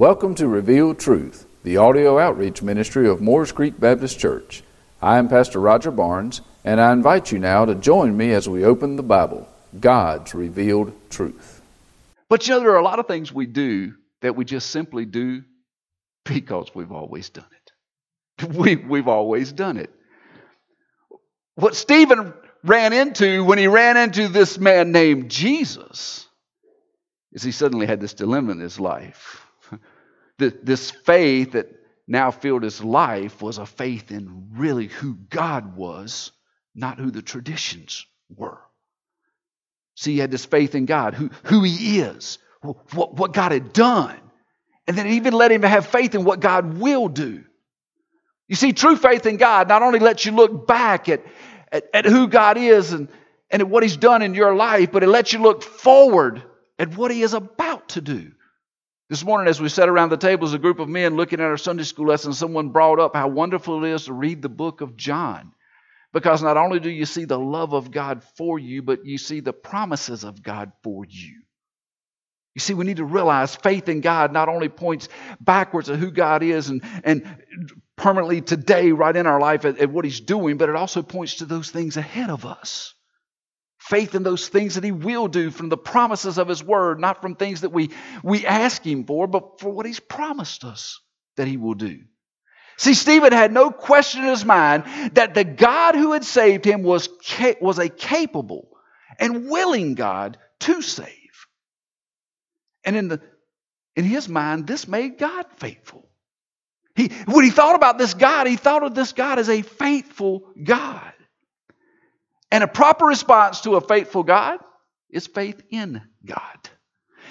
Welcome to Revealed Truth, the audio outreach ministry of Moores Creek Baptist Church. I am Pastor Roger Barnes, and I invite you now to join me as we open the Bible, God's revealed truth. But you know, there are a lot of things we do that we just simply do because we've always done it. We, we've always done it. What Stephen ran into when he ran into this man named Jesus is he suddenly had this dilemma in his life. This faith that now filled his life was a faith in really who God was, not who the traditions were. See, he had this faith in God, who, who he is, what, what God had done. And then it even led him have faith in what God will do. You see, true faith in God not only lets you look back at, at, at who God is and, and at what he's done in your life, but it lets you look forward at what he is about to do. This morning, as we sat around the table as a group of men looking at our Sunday school lesson, someone brought up how wonderful it is to read the book of John. Because not only do you see the love of God for you, but you see the promises of God for you. You see, we need to realize faith in God not only points backwards at who God is and, and permanently today, right in our life, at, at what He's doing, but it also points to those things ahead of us faith in those things that he will do from the promises of his word, not from things that we, we ask him for, but for what he's promised us that he will do. See, Stephen had no question in his mind that the God who had saved him was, was a capable and willing God to save. And in, the, in his mind, this made God faithful. He, when he thought about this God, he thought of this God as a faithful God. And a proper response to a faithful God is faith in God.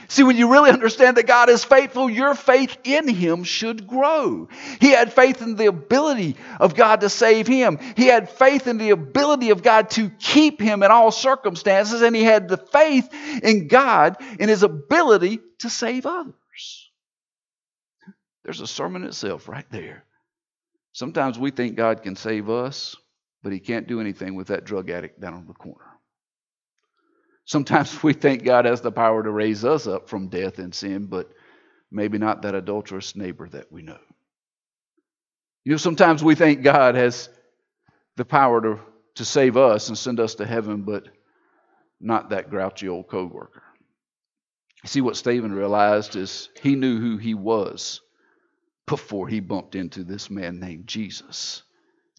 See, when you really understand that God is faithful, your faith in Him should grow. He had faith in the ability of God to save him. He had faith in the ability of God to keep him in all circumstances, and he had the faith in God in His ability to save others. There's a sermon itself right there. Sometimes we think God can save us, but he can't do anything with that drug addict down on the corner. Sometimes we think God has the power to raise us up from death and sin, but maybe not that adulterous neighbor that we know. You know, sometimes we think God has the power to, to save us and send us to heaven, but not that grouchy old coworker. See, what Stephen realized is he knew who he was before he bumped into this man named Jesus.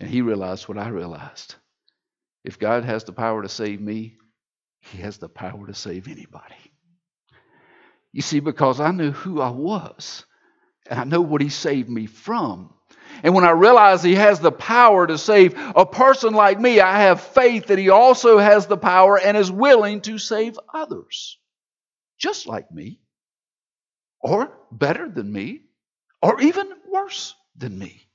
And he realized what I realized. If God has the power to save me, he has the power to save anybody. You see, because I knew who I was, and I know what he saved me from. And when I realize he has the power to save a person like me, I have faith that he also has the power and is willing to save others, just like me, or better than me, or even worse than me.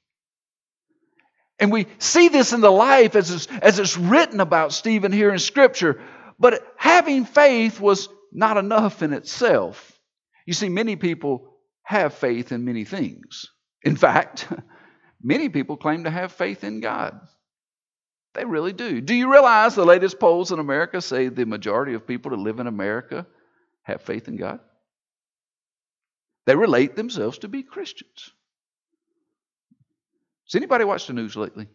And we see this in the life as it's, as it's written about Stephen here in Scripture. But having faith was not enough in itself. You see, many people have faith in many things. In fact, many people claim to have faith in God. They really do. Do you realize the latest polls in America say the majority of people that live in America have faith in God? They relate themselves to be Christians. Has anybody watched the news lately?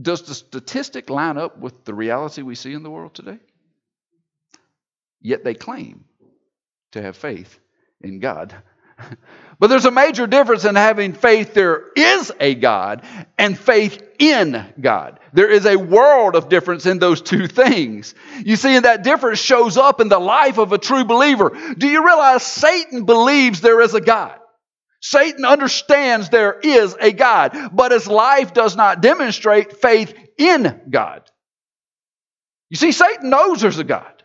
Does the statistic line up with the reality we see in the world today? Yet they claim to have faith in God. But there's a major difference in having faith there is a God and faith in God. There is a world of difference in those two things. You see, and that difference shows up in the life of a true believer. Do you realize Satan believes there is a God? Satan understands there is a God, but his life does not demonstrate faith in God. You see, Satan knows there's a God.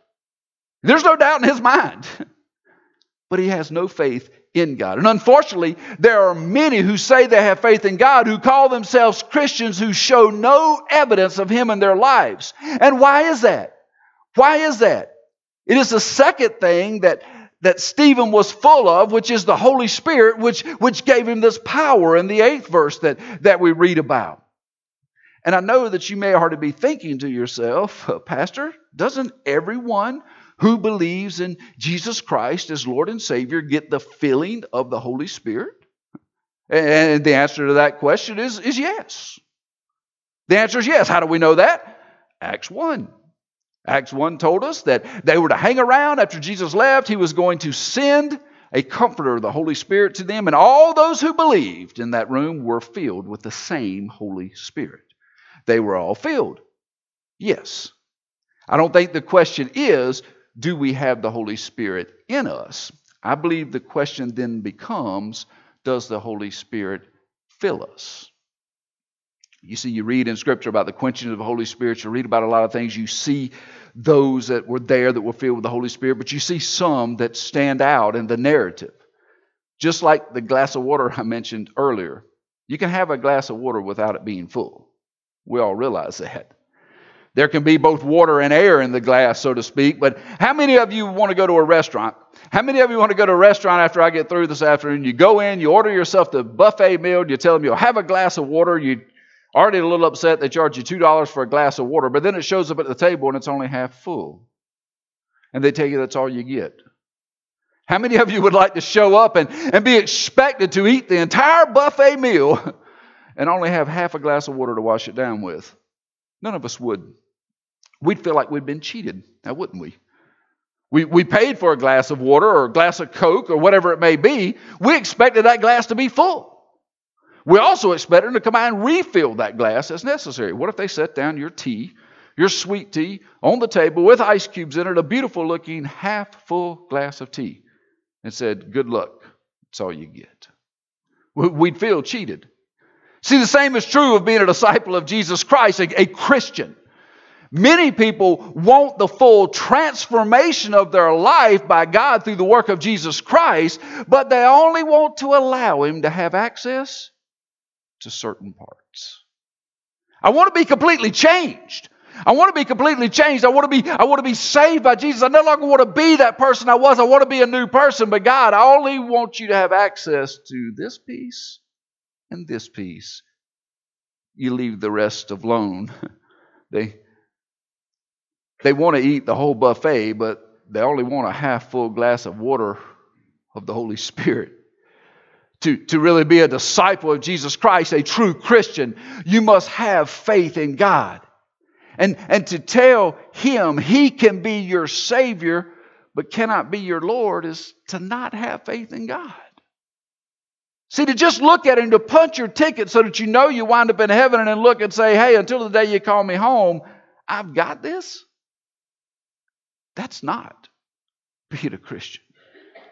There's no doubt in his mind, but he has no faith in God. And unfortunately, there are many who say they have faith in God who call themselves Christians who show no evidence of Him in their lives. And why is that? Why is that? It is the second thing that that Stephen was full of, which is the Holy Spirit, which, which gave him this power in the eighth verse that, that we read about. And I know that you may already be thinking to yourself, Pastor, doesn't everyone who believes in Jesus Christ as Lord and Savior get the filling of the Holy Spirit? And the answer to that question is, is yes. The answer is yes. How do we know that? Acts 1. Acts 1 told us that they were to hang around after Jesus left. He was going to send a comforter, the Holy Spirit, to them, and all those who believed in that room were filled with the same Holy Spirit. They were all filled. Yes. I don't think the question is, do we have the Holy Spirit in us? I believe the question then becomes, does the Holy Spirit fill us? You see, you read in Scripture about the quenching of the Holy Spirit. You read about a lot of things. You see those that were there that were filled with the Holy Spirit, but you see some that stand out in the narrative. Just like the glass of water I mentioned earlier. You can have a glass of water without it being full. We all realize that. There can be both water and air in the glass, so to speak. But how many of you want to go to a restaurant? How many of you want to go to a restaurant after I get through this afternoon? You go in, you order yourself the buffet meal, you tell them you'll have a glass of water, you already a little upset they charge you $2 for a glass of water, but then it shows up at the table and it's only half full. And they tell you that's all you get. How many of you would like to show up and, and be expected to eat the entire buffet meal and only have half a glass of water to wash it down with? None of us would we'd feel like we'd been cheated, now wouldn't we? We, we paid for a glass of water or a glass of Coke or whatever it may be. We expected that glass to be full. We also expect them to come out and refill that glass as necessary. What if they set down your tea, your sweet tea, on the table with ice cubes in it, a beautiful looking half full glass of tea, and said, Good luck. That's all you get. We'd feel cheated. See, the same is true of being a disciple of Jesus Christ, a Christian. Many people want the full transformation of their life by God through the work of Jesus Christ, but they only want to allow Him to have access to certain parts. I want to be completely changed. I want to be completely changed. I want to be, I want to be saved by Jesus. I no longer want to be that person I was. I want to be a new person. But God, I only want you to have access to this piece and this piece. You leave the rest alone. they they want to eat the whole buffet, but they only want a half full glass of water of the Holy Spirit. To, to really be a disciple of Jesus Christ, a true Christian, you must have faith in God. And, and to tell Him He can be your Savior, but cannot be your Lord, is to not have faith in God. See, to just look at Him, to punch your ticket so that you know you wind up in heaven and then look and say, hey, until the day you call me home, I've got this. That's not being a Christian.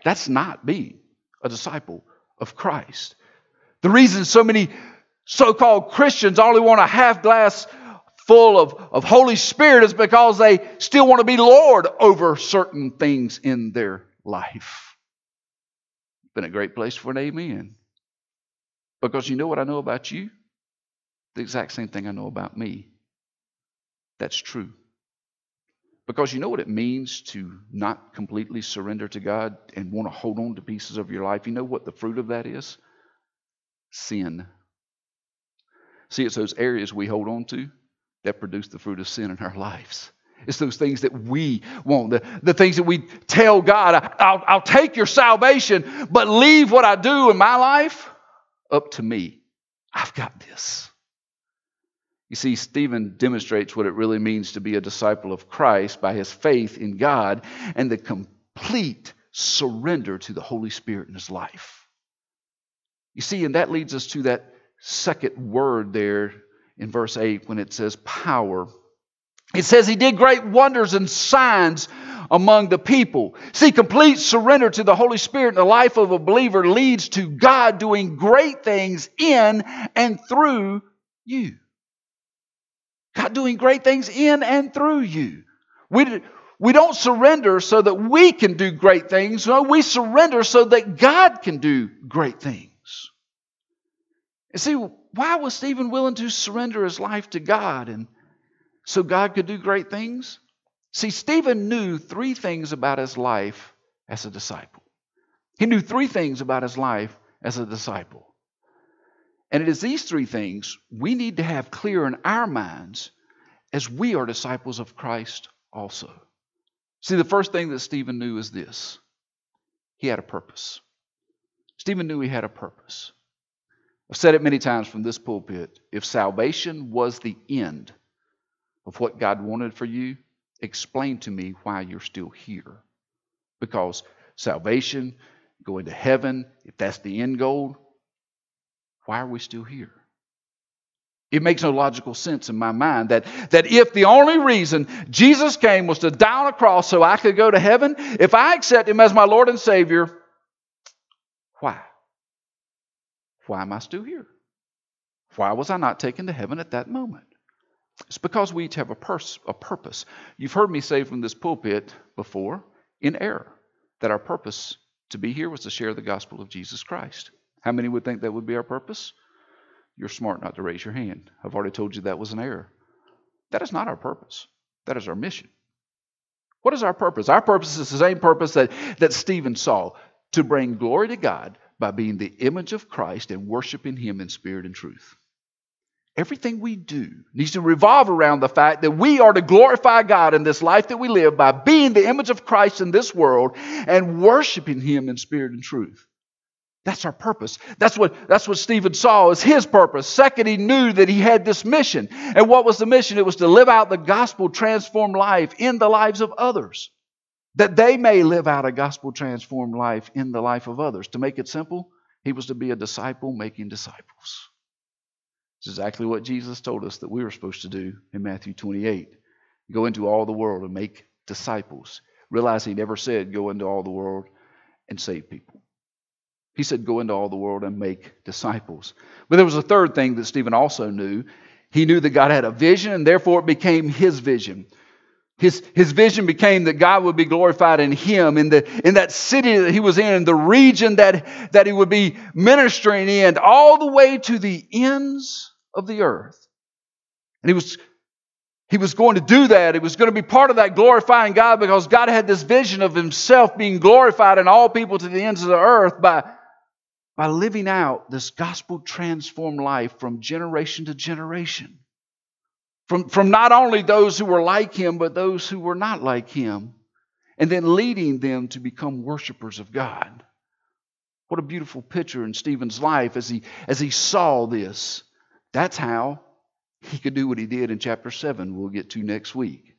That's not being a disciple of Christ. The reason so many so called Christians only want a half glass full of, of Holy Spirit is because they still want to be Lord over certain things in their life. Been a great place for an amen. Because you know what I know about you? The exact same thing I know about me. That's true. Because you know what it means to not completely surrender to God and want to hold on to pieces of your life? You know what the fruit of that is? Sin. See, it's those areas we hold on to that produce the fruit of sin in our lives. It's those things that we want, the, the things that we tell God, I'll, I'll take your salvation, but leave what I do in my life up to me. I've got this. You see, Stephen demonstrates what it really means to be a disciple of Christ by his faith in God and the complete surrender to the Holy Spirit in his life. You see, and that leads us to that second word there in verse 8 when it says power. It says he did great wonders and signs among the people. See, complete surrender to the Holy Spirit in the life of a believer leads to God doing great things in and through you. God doing great things in and through you. We, we don't surrender so that we can do great things. No, we surrender so that God can do great things. And see, why was Stephen willing to surrender his life to God and so God could do great things? See, Stephen knew three things about his life as a disciple. He knew three things about his life as a disciple. And it is these three things we need to have clear in our minds as we are disciples of Christ also. See, the first thing that Stephen knew is this he had a purpose. Stephen knew he had a purpose. I've said it many times from this pulpit. If salvation was the end of what God wanted for you, explain to me why you're still here. Because salvation, going to heaven, if that's the end goal, why are we still here? It makes no logical sense in my mind that, that if the only reason Jesus came was to die on a cross so I could go to heaven, if I accept Him as my Lord and Savior, why? Why am I still here? Why was I not taken to heaven at that moment? It's because we each have a, pers- a purpose. You've heard me say from this pulpit before, in error, that our purpose to be here was to share the gospel of Jesus Christ. How many would think that would be our purpose? You're smart not to raise your hand. I've already told you that was an error. That is not our purpose, that is our mission. What is our purpose? Our purpose is the same purpose that, that Stephen saw to bring glory to God by being the image of Christ and worshiping Him in spirit and truth. Everything we do needs to revolve around the fact that we are to glorify God in this life that we live by being the image of Christ in this world and worshiping Him in spirit and truth. That's our purpose. That's what, that's what Stephen saw as his purpose. Second, he knew that he had this mission. And what was the mission? It was to live out the gospel transformed life in the lives of others that they may live out a gospel transformed life in the life of others. To make it simple, he was to be a disciple making disciples. It's exactly what Jesus told us that we were supposed to do in Matthew 28 go into all the world and make disciples. Realize he never said go into all the world and save people. He said go into all the world and make disciples. But there was a third thing that Stephen also knew. He knew that God had a vision, and therefore it became his vision. His, his vision became that God would be glorified in him, in, the, in that city that he was in, in the region that, that he would be ministering in, all the way to the ends of the earth. And he was, he was going to do that. He was going to be part of that glorifying God because God had this vision of himself being glorified in all people to the ends of the earth by, by living out this gospel transformed life from generation to generation. From, from not only those who were like him, but those who were not like him. And then leading them to become worshipers of God. What a beautiful picture in Stephen's life as he, as he saw this. That's how he could do what he did in chapter 7, we'll get to next week.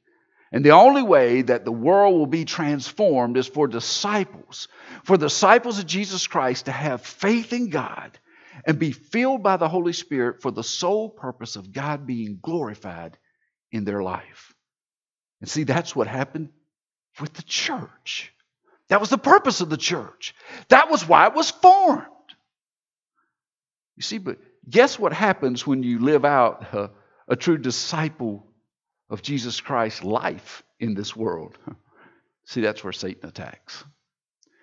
And the only way that the world will be transformed is for disciples, for disciples of Jesus Christ to have faith in God and be filled by the Holy Spirit for the sole purpose of God being glorified in their life. And see, that's what happened with the church. That was the purpose of the church. That was why it was formed. You see, but guess what happens when you live out a, a true disciple of Jesus Christ's life in this world? See, that's where Satan attacks.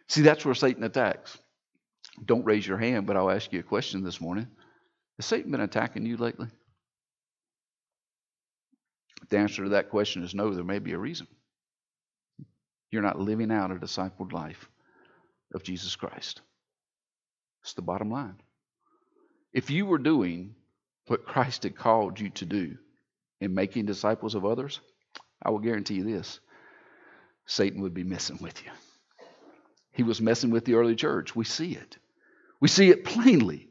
See, that's where Satan attacks. Don't raise your hand, but I'll ask you a question this morning. Has Satan been attacking you lately? The answer to that question is no, there may be a reason. You're not living out a discipled life of Jesus Christ. It's the bottom line. If you were doing what Christ had called you to do in making disciples of others, I will guarantee you this Satan would be messing with you. He was messing with the early church. We see it. We see it plainly.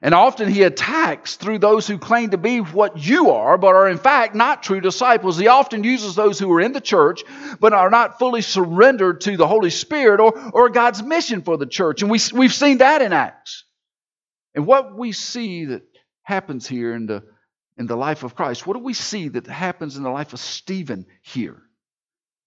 And often he attacks through those who claim to be what you are, but are in fact not true disciples. He often uses those who are in the church, but are not fully surrendered to the Holy Spirit or, or God's mission for the church. And we, we've seen that in Acts. And what we see that happens here in the, in the life of Christ, what do we see that happens in the life of Stephen here?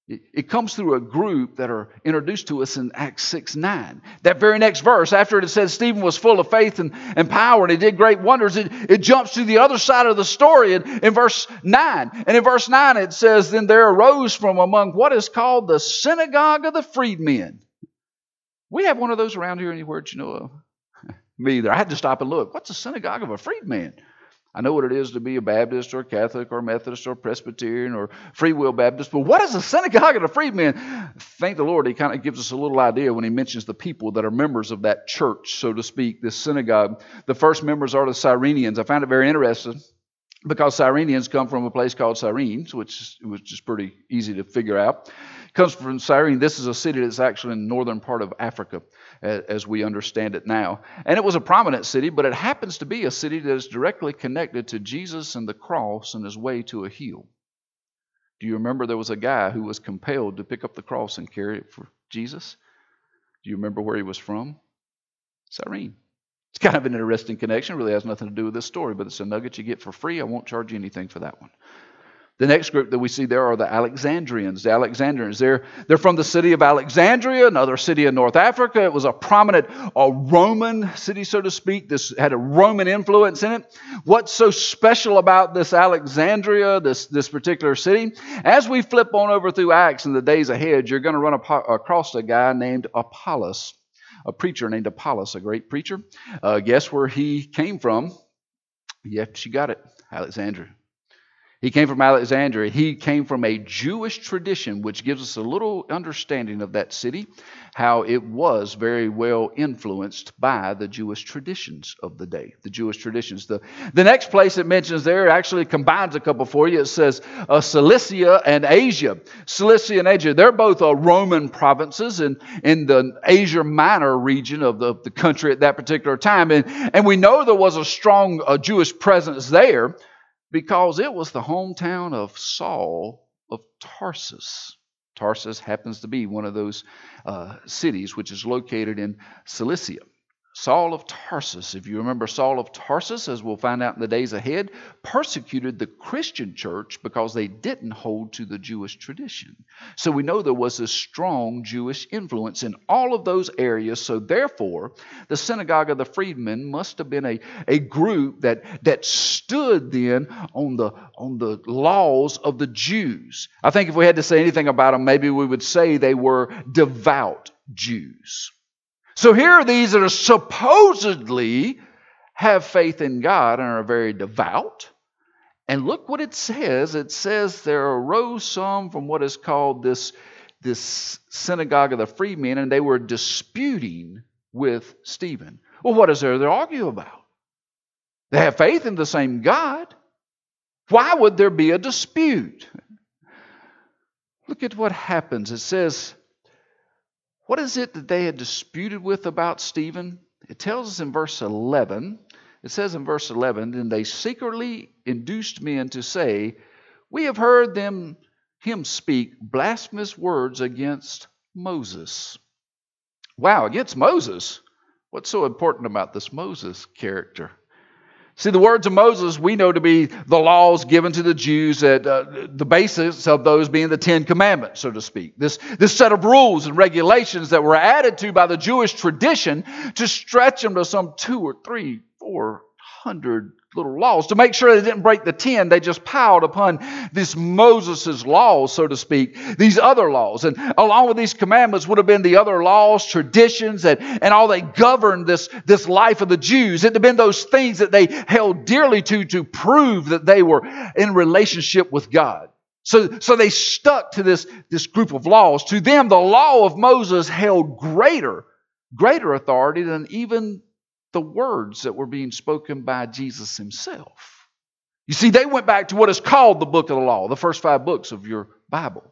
It comes through a group that are introduced to us in Acts 6 9. That very next verse, after it says Stephen was full of faith and, and power and he did great wonders, it, it jumps to the other side of the story in, in verse 9. And in verse 9 it says, Then there arose from among what is called the synagogue of the freedmen. We have one of those around here anywhere that you know of? Me either. I had to stop and look. What's a synagogue of a freedman? I know what it is to be a Baptist or a Catholic or a Methodist or a Presbyterian or Free Will Baptist, but what is a synagogue of the freedmen? Thank the Lord, He kind of gives us a little idea when He mentions the people that are members of that church, so to speak, this synagogue. The first members are the Cyrenians. I found it very interesting because Cyrenians come from a place called Cyrene, which was just pretty easy to figure out comes from Cyrene. This is a city that's actually in the northern part of Africa, as we understand it now. And it was a prominent city, but it happens to be a city that is directly connected to Jesus and the cross and his way to a hill. Do you remember there was a guy who was compelled to pick up the cross and carry it for Jesus? Do you remember where he was from? Cyrene. It's kind of an interesting connection. It really has nothing to do with this story, but it's a nugget you get for free. I won't charge you anything for that one. The next group that we see there are the Alexandrians. The Alexandrians, they're, they're from the city of Alexandria, another city in North Africa. It was a prominent a Roman city, so to speak. This had a Roman influence in it. What's so special about this Alexandria, this, this particular city? As we flip on over through Acts in the days ahead, you're going to run across a guy named Apollos, a preacher named Apollos, a great preacher. Uh, guess where he came from? Yep, you got it, Alexandria. He came from Alexandria. He came from a Jewish tradition, which gives us a little understanding of that city, how it was very well influenced by the Jewish traditions of the day. The Jewish traditions. The, the next place it mentions there actually combines a couple for you. It says uh, Cilicia and Asia. Cilicia and Asia, they're both uh, Roman provinces in, in the Asia Minor region of the, the country at that particular time. And, and we know there was a strong uh, Jewish presence there because it was the hometown of Saul of Tarsus. Tarsus happens to be one of those uh, cities which is located in Cilicia. Saul of Tarsus, if you remember, Saul of Tarsus, as we'll find out in the days ahead, persecuted the Christian church because they didn't hold to the Jewish tradition. So we know there was a strong Jewish influence in all of those areas. So therefore, the synagogue of the freedmen must have been a, a group that, that stood then on the, on the laws of the Jews. I think if we had to say anything about them, maybe we would say they were devout Jews. So here are these that are supposedly have faith in God and are very devout. And look what it says. It says there arose some from what is called this, this synagogue of the freemen, and they were disputing with Stephen. Well, what is there to argue about? They have faith in the same God. Why would there be a dispute? Look at what happens. It says, what is it that they had disputed with about Stephen? It tells us in verse 11. It says in verse 11, Then they secretly induced men to say, We have heard them him speak blasphemous words against Moses. Wow, against Moses? What's so important about this Moses character? See, the words of Moses we know to be the laws given to the Jews, at uh, the basis of those being the Ten Commandments, so to speak. This, this set of rules and regulations that were added to by the Jewish tradition to stretch them to some two or three, four hundred little laws. To make sure they didn't break the ten, they just piled upon this Moses' laws, so to speak, these other laws. And along with these commandments would have been the other laws, traditions, and, and all they governed this, this life of the Jews. It had been those things that they held dearly to to prove that they were in relationship with God. So, so they stuck to this, this group of laws. To them, the law of Moses held greater, greater authority than even the words that were being spoken by Jesus himself. You see, they went back to what is called the book of the law, the first five books of your Bible.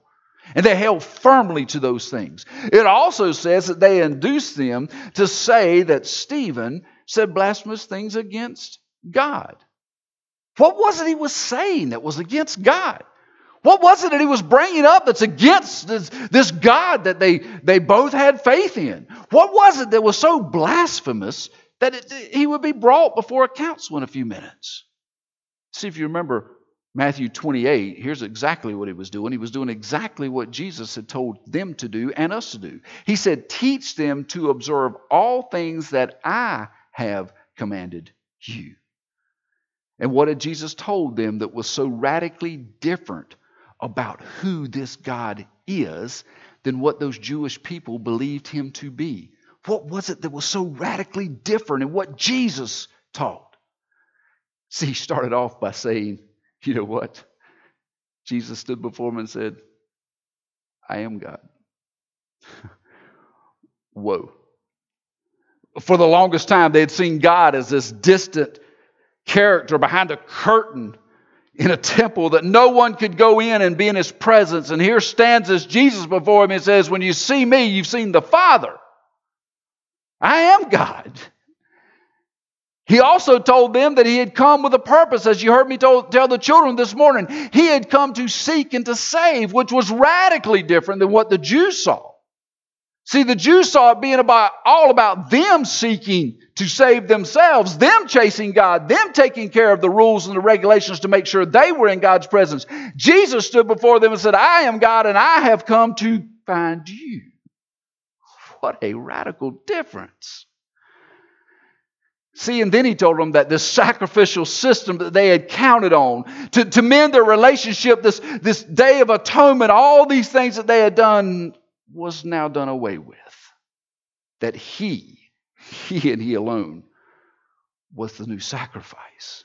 And they held firmly to those things. It also says that they induced them to say that Stephen said blasphemous things against God. What was it he was saying that was against God? What was it that he was bringing up that's against this, this God that they, they both had faith in? What was it that was so blasphemous that it, he would be brought before a council in a few minutes. See if you remember Matthew 28, here's exactly what he was doing. He was doing exactly what Jesus had told them to do and us to do. He said, Teach them to observe all things that I have commanded you. And what had Jesus told them that was so radically different about who this God is than what those Jewish people believed him to be? What was it that was so radically different in what Jesus taught? See, he started off by saying, You know what? Jesus stood before him and said, I am God. Whoa. For the longest time, they had seen God as this distant character behind a curtain in a temple that no one could go in and be in his presence. And here stands this Jesus before him and says, When you see me, you've seen the Father. I am God. He also told them that he had come with a purpose, as you heard me tell, tell the children this morning. He had come to seek and to save, which was radically different than what the Jews saw. See, the Jews saw it being about all about them seeking to save themselves, them chasing God, them taking care of the rules and the regulations to make sure they were in God's presence. Jesus stood before them and said, I am God and I have come to find you. What a radical difference. See, and then he told them that this sacrificial system that they had counted on to, to mend their relationship, this, this day of atonement, all these things that they had done was now done away with. That he, he and he alone, was the new sacrifice.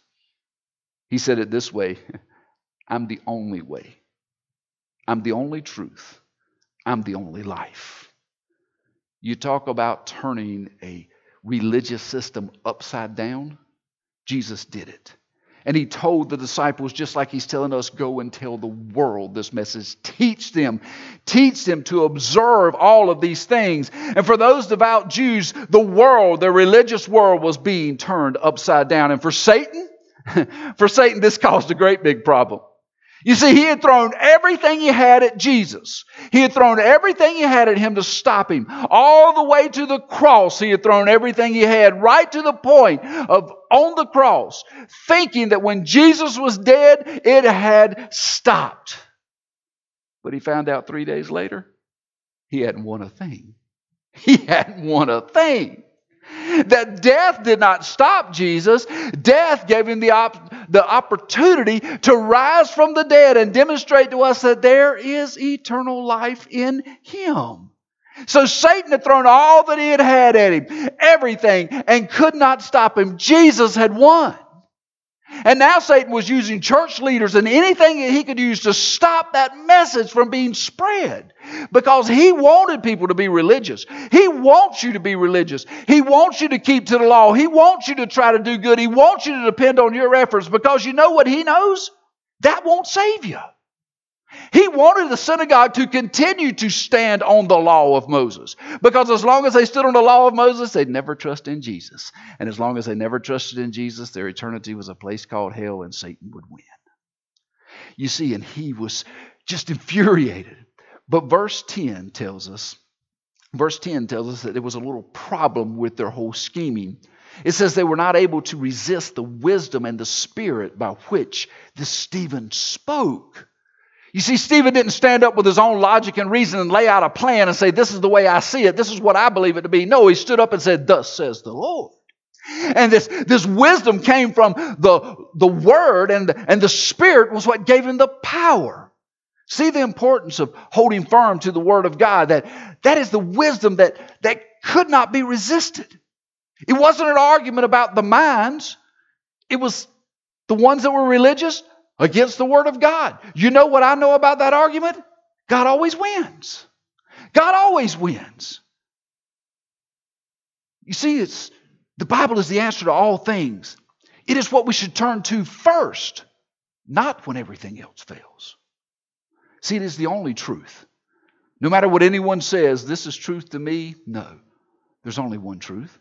He said it this way I'm the only way, I'm the only truth, I'm the only life. You talk about turning a religious system upside down. Jesus did it. And he told the disciples, just like he's telling us, go and tell the world this message. Teach them, teach them to observe all of these things. And for those devout Jews, the world, the religious world, was being turned upside down. And for Satan, for Satan, this caused a great big problem. You see, he had thrown everything he had at Jesus. He had thrown everything he had at him to stop him. All the way to the cross, he had thrown everything he had right to the point of on the cross, thinking that when Jesus was dead, it had stopped. But he found out three days later, he hadn't won a thing. He hadn't won a thing. That death did not stop Jesus. Death gave him the, op- the opportunity to rise from the dead and demonstrate to us that there is eternal life in him. So Satan had thrown all that he had had at him, everything, and could not stop him. Jesus had won. And now Satan was using church leaders and anything that he could use to stop that message from being spread because he wanted people to be religious. He wants you to be religious. He wants you to keep to the law. He wants you to try to do good. He wants you to depend on your efforts because you know what he knows? That won't save you. He wanted the synagogue to continue to stand on the law of Moses. Because as long as they stood on the law of Moses, they'd never trust in Jesus. And as long as they never trusted in Jesus, their eternity was a place called hell and Satan would win. You see, and he was just infuriated. But verse 10 tells us, verse 10 tells us that there was a little problem with their whole scheming. It says they were not able to resist the wisdom and the spirit by which this Stephen spoke. You see, Stephen didn't stand up with his own logic and reason and lay out a plan and say, This is the way I see it. This is what I believe it to be. No, he stood up and said, Thus says the Lord. And this, this wisdom came from the, the word, and and the spirit was what gave him the power. See the importance of holding firm to the word of God. That, that is the wisdom that, that could not be resisted. It wasn't an argument about the minds, it was the ones that were religious against the Word of God. You know what I know about that argument? God always wins. God always wins. You see, it's the Bible is the answer to all things. It is what we should turn to first, not when everything else fails. See, it is the only truth. No matter what anyone says, this is truth to me, no. There's only one truth.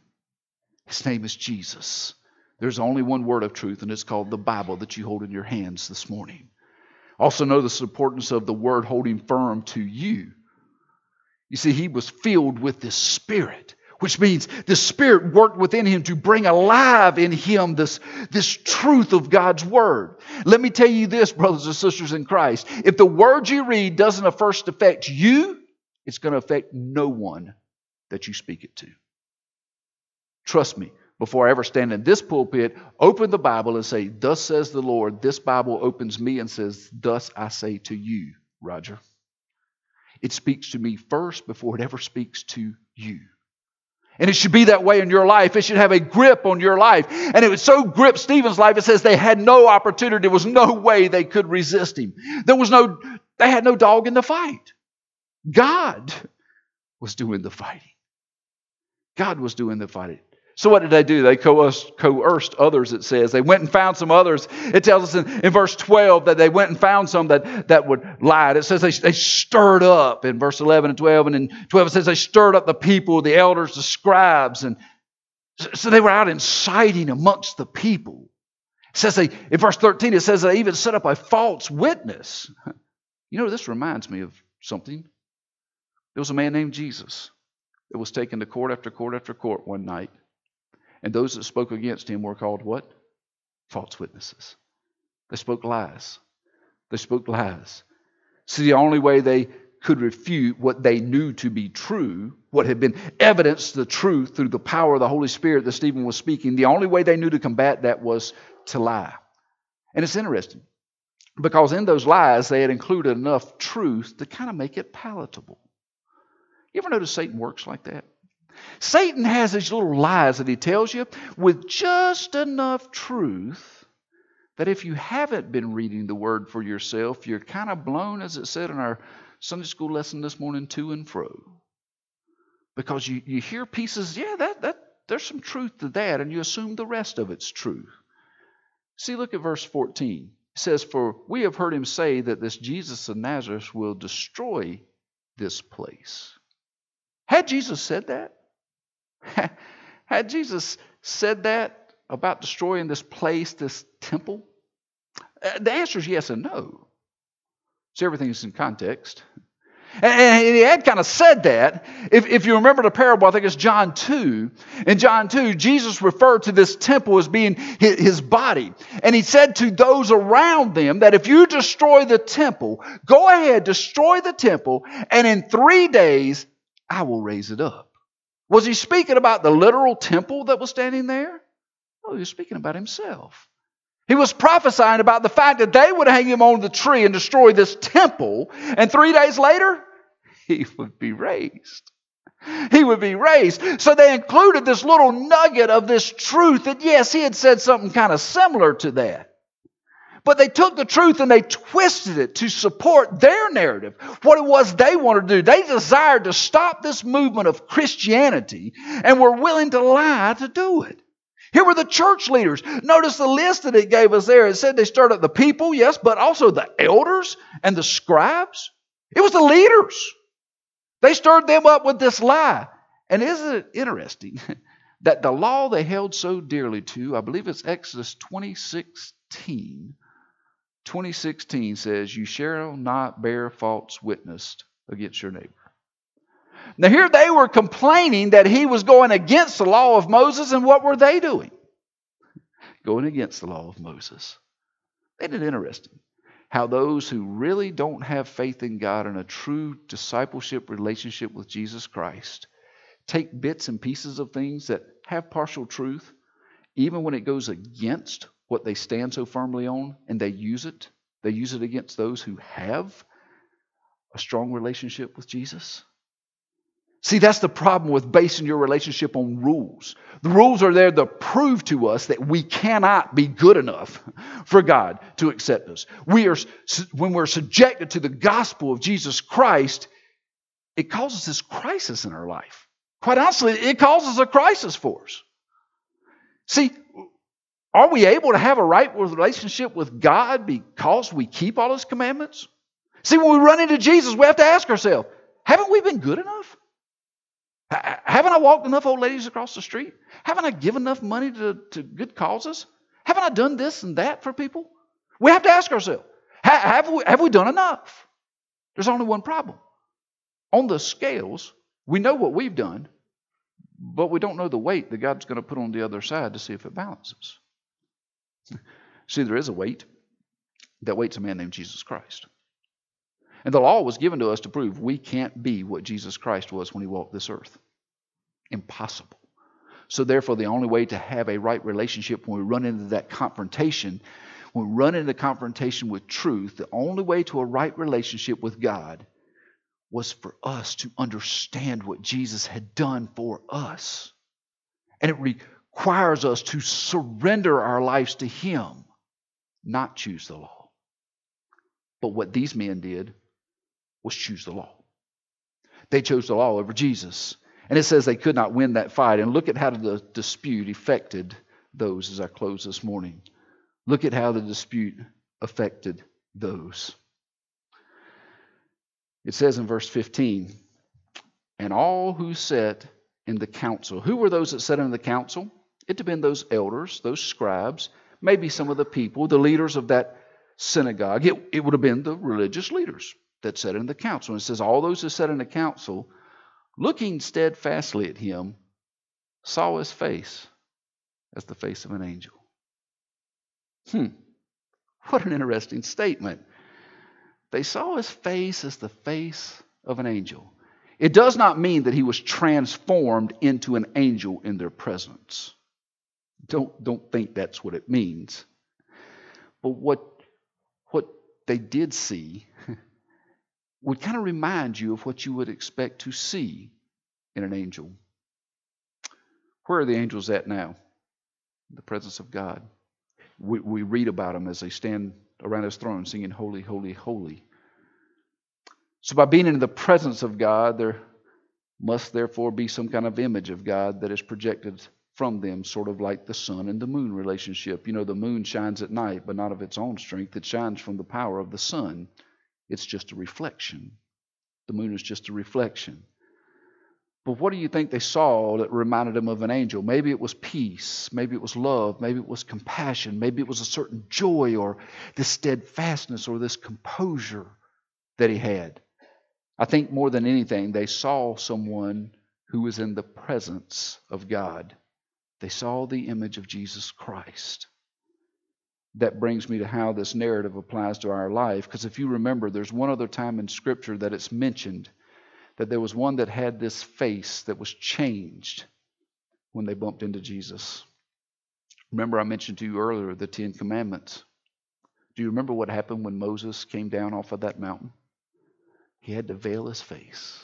His name is Jesus. There's only one word of truth, and it's called the Bible that you hold in your hands this morning. Also, know the importance of the word holding firm to you. You see, he was filled with this spirit, which means the spirit worked within him to bring alive in him this, this truth of God's word. Let me tell you this, brothers and sisters in Christ. If the word you read doesn't first affect you, it's going to affect no one that you speak it to. Trust me, before I ever stand in this pulpit, open the Bible and say, Thus says the Lord. This Bible opens me and says, Thus I say to you, Roger. It speaks to me first before it ever speaks to you. And it should be that way in your life. It should have a grip on your life. And it would so grip Stephen's life, it says they had no opportunity. There was no way they could resist him. There was no, they had no dog in the fight. God was doing the fighting. God was doing the fighting. So what did they do? They coerced, others, it says. They went and found some others. It tells us in, in, verse 12 that they went and found some that, that would lie. It says they, they stirred up in verse 11 and 12. And in 12 it says they stirred up the people, the elders, the scribes. And so they were out inciting amongst the people. It says they, in verse 13, it says they even set up a false witness. You know, this reminds me of something. There was a man named Jesus that was taken to court after court after court one night. And those that spoke against him were called what? False witnesses. They spoke lies. They spoke lies. See, the only way they could refute what they knew to be true, what had been evidenced the truth through the power of the Holy Spirit that Stephen was speaking, the only way they knew to combat that was to lie. And it's interesting because in those lies they had included enough truth to kind of make it palatable. You ever notice Satan works like that? Satan has these little lies that he tells you with just enough truth that if you haven't been reading the word for yourself, you're kind of blown, as it said in our Sunday school lesson this morning, to and fro. Because you, you hear pieces, yeah, that, that there's some truth to that, and you assume the rest of it's true. See, look at verse 14. It says, For we have heard him say that this Jesus of Nazareth will destroy this place. Had Jesus said that? Had Jesus said that about destroying this place, this temple? Uh, the answer is yes and no. So everything is in context. And he had kind of said that. If, if you remember the parable, I think it's John 2. In John 2, Jesus referred to this temple as being his body. And he said to those around them that if you destroy the temple, go ahead, destroy the temple, and in three days, I will raise it up. Was he speaking about the literal temple that was standing there? No, he was speaking about himself. He was prophesying about the fact that they would hang him on the tree and destroy this temple, and three days later, he would be raised. He would be raised. So they included this little nugget of this truth that, yes, he had said something kind of similar to that. But they took the truth and they twisted it to support their narrative, what it was they wanted to do. They desired to stop this movement of Christianity and were willing to lie to do it. Here were the church leaders. Notice the list that it gave us there. It said they stirred up the people, yes, but also the elders and the scribes. It was the leaders. They stirred them up with this lie. And isn't it interesting that the law they held so dearly to, I believe it's Exodus 2016, 2016 says, You shall not bear false witness against your neighbor. Now, here they were complaining that he was going against the law of Moses, and what were they doing? Going against the law of Moses. Isn't it interesting how those who really don't have faith in God and a true discipleship relationship with Jesus Christ take bits and pieces of things that have partial truth, even when it goes against what they stand so firmly on and they use it. They use it against those who have a strong relationship with Jesus. See, that's the problem with basing your relationship on rules. The rules are there to prove to us that we cannot be good enough for God to accept us. We are, when we're subjected to the gospel of Jesus Christ, it causes this crisis in our life. Quite honestly, it causes a crisis for us. See, are we able to have a right relationship with God because we keep all His commandments? See, when we run into Jesus, we have to ask ourselves haven't we been good enough? Haven't I walked enough old ladies across the street? Haven't I given enough money to, to good causes? Haven't I done this and that for people? We have to ask ourselves have we, have we done enough? There's only one problem. On the scales, we know what we've done, but we don't know the weight that God's going to put on the other side to see if it balances. See, there is a weight. That weight's a man named Jesus Christ. And the law was given to us to prove we can't be what Jesus Christ was when he walked this earth. Impossible. So, therefore, the only way to have a right relationship when we run into that confrontation, when we run into confrontation with truth, the only way to a right relationship with God was for us to understand what Jesus had done for us. And it requires us to surrender our lives to Him, not choose the law. But what these men did was choose the law. They chose the law over Jesus. And it says they could not win that fight. And look at how the dispute affected those as I close this morning. Look at how the dispute affected those. It says in verse 15, and all who sat in the council. Who were those that sat in the council? It had been those elders, those scribes, maybe some of the people, the leaders of that synagogue. It, it would have been the religious leaders that sat in the council. And it says, All those who sat in the council, looking steadfastly at him, saw his face as the face of an angel. Hmm. What an interesting statement. They saw his face as the face of an angel. It does not mean that he was transformed into an angel in their presence. Don't, don't think that's what it means. But what, what they did see would kind of remind you of what you would expect to see in an angel. Where are the angels at now? In the presence of God. We, we read about them as they stand around his throne singing, Holy, Holy, Holy. So, by being in the presence of God, there must therefore be some kind of image of God that is projected from them, sort of like the sun and the moon relationship. You know, the moon shines at night, but not of its own strength. It shines from the power of the sun. It's just a reflection. The moon is just a reflection. But what do you think they saw that reminded them of an angel? Maybe it was peace. Maybe it was love. Maybe it was compassion. Maybe it was a certain joy or this steadfastness or this composure that he had. I think more than anything, they saw someone who was in the presence of God. They saw the image of Jesus Christ. That brings me to how this narrative applies to our life. Because if you remember, there's one other time in Scripture that it's mentioned that there was one that had this face that was changed when they bumped into Jesus. Remember, I mentioned to you earlier the Ten Commandments. Do you remember what happened when Moses came down off of that mountain? He had to veil his face.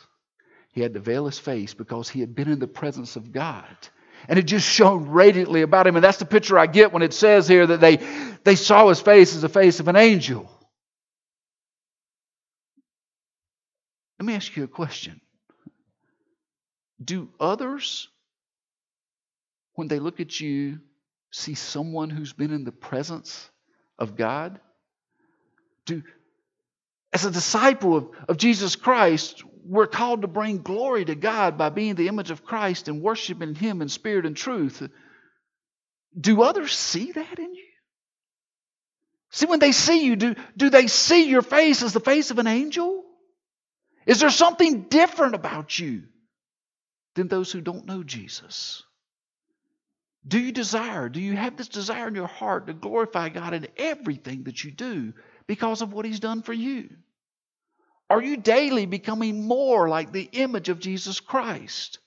He had to veil his face because he had been in the presence of God. And it just shone radiantly about him. And that's the picture I get when it says here that they, they saw his face as the face of an angel. Let me ask you a question. Do others, when they look at you, see someone who's been in the presence of God? Do, as a disciple of, of Jesus Christ, we're called to bring glory to God by being the image of Christ and worshiping Him in spirit and truth. Do others see that in you? See, when they see you, do, do they see your face as the face of an angel? Is there something different about you than those who don't know Jesus? Do you desire, do you have this desire in your heart to glorify God in everything that you do because of what He's done for you? Are you daily becoming more like the image of Jesus Christ?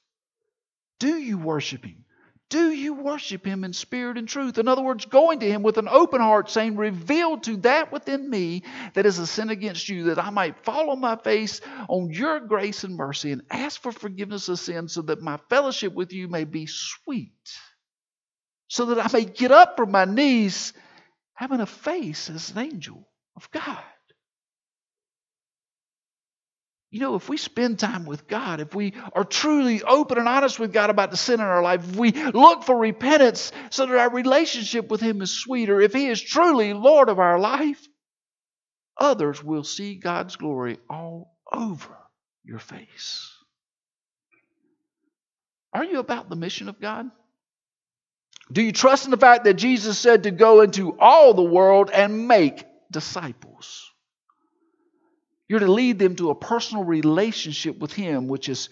Do you worship Him? Do you worship Him in spirit and truth? In other words, going to Him with an open heart, saying, Reveal to that within me that is a sin against you, that I might fall on my face on your grace and mercy and ask for forgiveness of sin so that my fellowship with you may be sweet, so that I may get up from my knees having a face as an angel of God. You know, if we spend time with God, if we are truly open and honest with God about the sin in our life, if we look for repentance so that our relationship with Him is sweeter, if He is truly Lord of our life, others will see God's glory all over your face. Are you about the mission of God? Do you trust in the fact that Jesus said to go into all the world and make disciples? You're to lead them to a personal relationship with Him, which is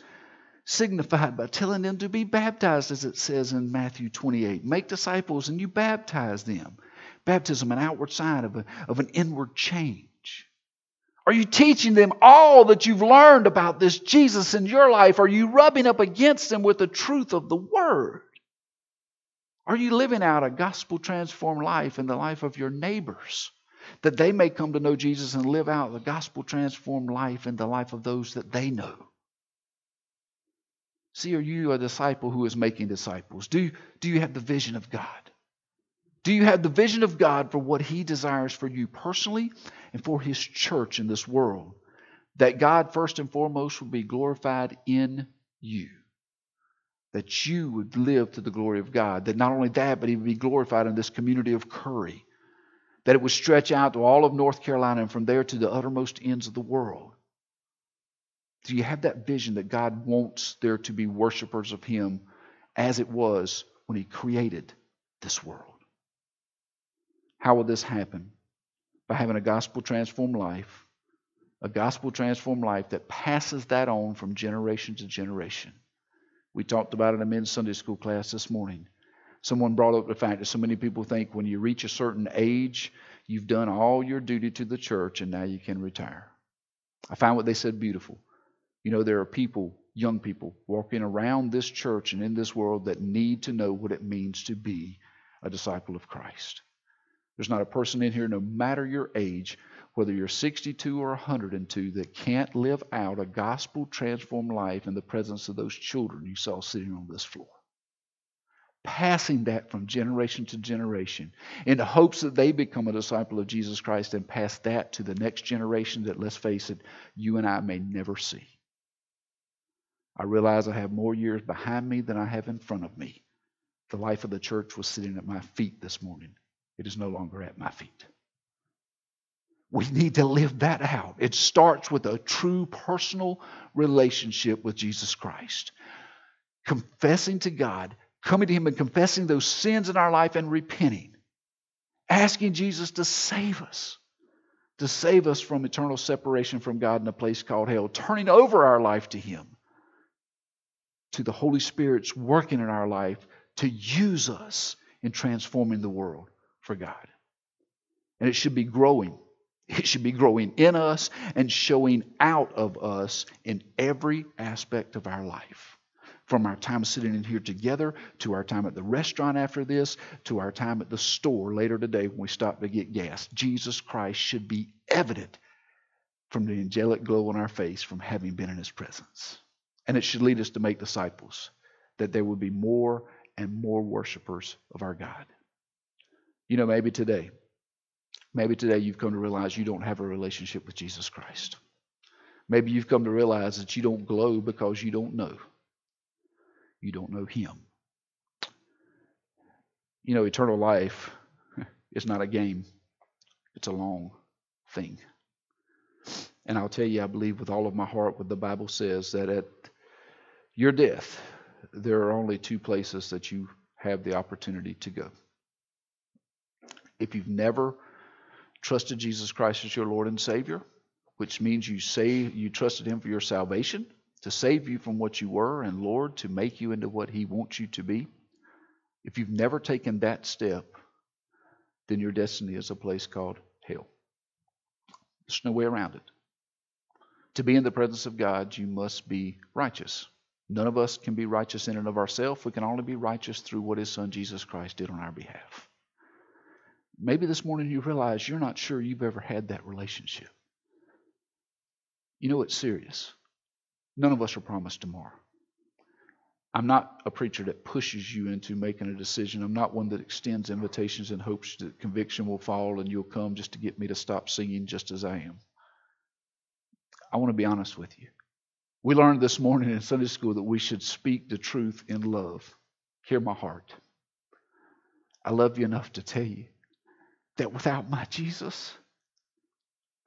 signified by telling them to be baptized, as it says in Matthew 28. Make disciples and you baptize them. Baptism, an outward sign of, a, of an inward change. Are you teaching them all that you've learned about this Jesus in your life? Are you rubbing up against them with the truth of the Word? Are you living out a gospel transformed life in the life of your neighbors? That they may come to know Jesus and live out the gospel transformed life in the life of those that they know. See, are you a disciple who is making disciples? Do, do you have the vision of God? Do you have the vision of God for what He desires for you personally and for His church in this world? That God, first and foremost, will be glorified in you. that you would live to the glory of God. That not only that, but He would be glorified in this community of Currie. That it would stretch out to all of North Carolina and from there to the uttermost ends of the world. Do you have that vision that God wants there to be worshipers of Him as it was when He created this world? How will this happen? By having a gospel transformed life, a gospel transformed life that passes that on from generation to generation. We talked about it in a men's Sunday school class this morning. Someone brought up the fact that so many people think when you reach a certain age, you've done all your duty to the church and now you can retire. I found what they said beautiful. You know, there are people, young people, walking around this church and in this world that need to know what it means to be a disciple of Christ. There's not a person in here, no matter your age, whether you're 62 or 102, that can't live out a gospel transformed life in the presence of those children you saw sitting on this floor. Passing that from generation to generation in the hopes that they become a disciple of Jesus Christ and pass that to the next generation that, let's face it, you and I may never see. I realize I have more years behind me than I have in front of me. The life of the church was sitting at my feet this morning. It is no longer at my feet. We need to live that out. It starts with a true personal relationship with Jesus Christ. Confessing to God, coming to Him and confessing those sins in our life and repenting. Asking Jesus to save us, to save us from eternal separation from God in a place called hell. Turning over our life to Him to the Holy Spirit's working in our life to use us in transforming the world for God. And it should be growing. It should be growing in us and showing out of us in every aspect of our life. From our time sitting in here together, to our time at the restaurant after this, to our time at the store later today when we stop to get gas. Jesus Christ should be evident from the angelic glow on our face from having been in his presence. And it should lead us to make disciples, that there would be more and more worshipers of our God. You know, maybe today, maybe today you've come to realize you don't have a relationship with Jesus Christ. Maybe you've come to realize that you don't glow because you don't know. You don't know Him. You know, eternal life is not a game, it's a long thing. And I'll tell you, I believe with all of my heart what the Bible says that at your death, there are only two places that you have the opportunity to go. If you've never trusted Jesus Christ as your Lord and Savior, which means you say you trusted Him for your salvation, to save you from what you were, and Lord, to make you into what He wants you to be. If you've never taken that step, then your destiny is a place called hell. There's no way around it. To be in the presence of God, you must be righteous. None of us can be righteous in and of ourselves. We can only be righteous through what His Son Jesus Christ did on our behalf. Maybe this morning you realize you're not sure you've ever had that relationship. You know it's serious. None of us are promised tomorrow. I'm not a preacher that pushes you into making a decision. I'm not one that extends invitations in hopes that conviction will fall and you'll come just to get me to stop singing just as I am. I want to be honest with you. We learned this morning in Sunday school that we should speak the truth in love. Hear my heart. I love you enough to tell you that without my Jesus,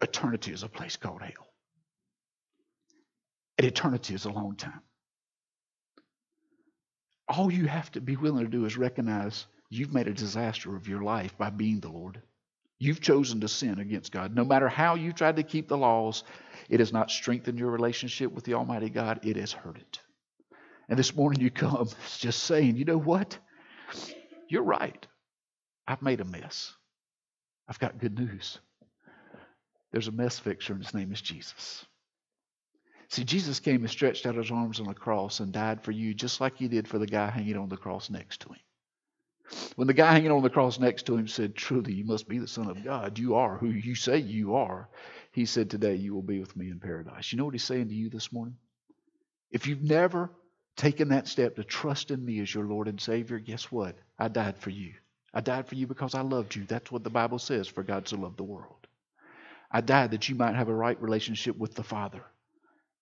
eternity is a place called hell. And eternity is a long time. All you have to be willing to do is recognize you've made a disaster of your life by being the Lord. You've chosen to sin against God. No matter how you tried to keep the laws, it has not strengthened your relationship with the Almighty God, it has hurt it. And this morning you come just saying, you know what? You're right. I've made a mess. I've got good news. There's a mess fixer, and his name is Jesus. See, Jesus came and stretched out his arms on the cross and died for you just like he did for the guy hanging on the cross next to him. When the guy hanging on the cross next to him said, Truly, you must be the Son of God. You are who you say you are. He said, Today you will be with me in paradise. You know what he's saying to you this morning? If you've never taken that step to trust in me as your Lord and Savior, guess what? I died for you. I died for you because I loved you. That's what the Bible says, for God so loved the world. I died that you might have a right relationship with the Father.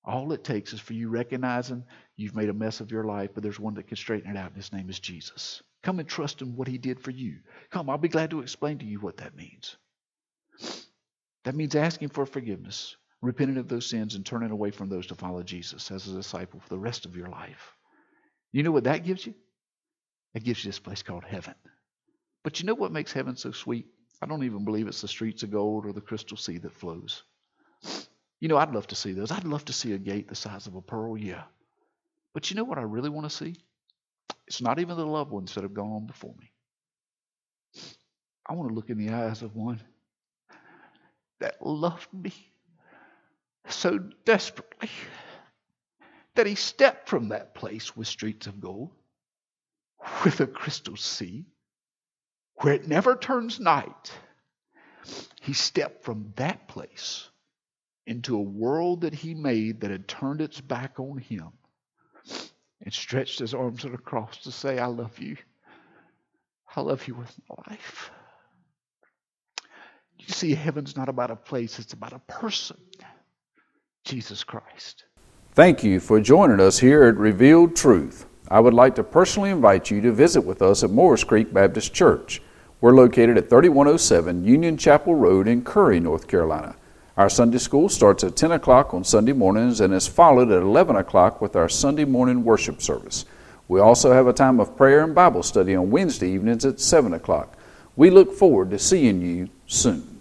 All it takes is for you recognizing you've made a mess of your life, but there's one that can straighten it out, and his name is Jesus. Come and trust in what he did for you. Come, I'll be glad to explain to you what that means. That means asking for forgiveness, repenting of those sins, and turning away from those to follow Jesus as a disciple for the rest of your life. You know what that gives you? It gives you this place called heaven. But you know what makes heaven so sweet? I don't even believe it's the streets of gold or the crystal sea that flows. You know, I'd love to see those. I'd love to see a gate the size of a pearl, yeah. But you know what I really want to see? It's not even the loved ones that have gone before me. I want to look in the eyes of one that loved me so desperately that he stepped from that place with streets of gold, with a crystal sea, where it never turns night. He stepped from that place into a world that he made that had turned its back on him and stretched his arms across to say, I love you. I love you with my life. You see, heaven's not about a place, it's about a person Jesus Christ. Thank you for joining us here at Revealed Truth. I would like to personally invite you to visit with us at Moores Creek Baptist Church. We're located at 3107 Union Chapel Road in Currie, North Carolina. Our Sunday school starts at 10 o'clock on Sunday mornings and is followed at 11 o'clock with our Sunday morning worship service. We also have a time of prayer and Bible study on Wednesday evenings at 7 o'clock. We look forward to seeing you soon.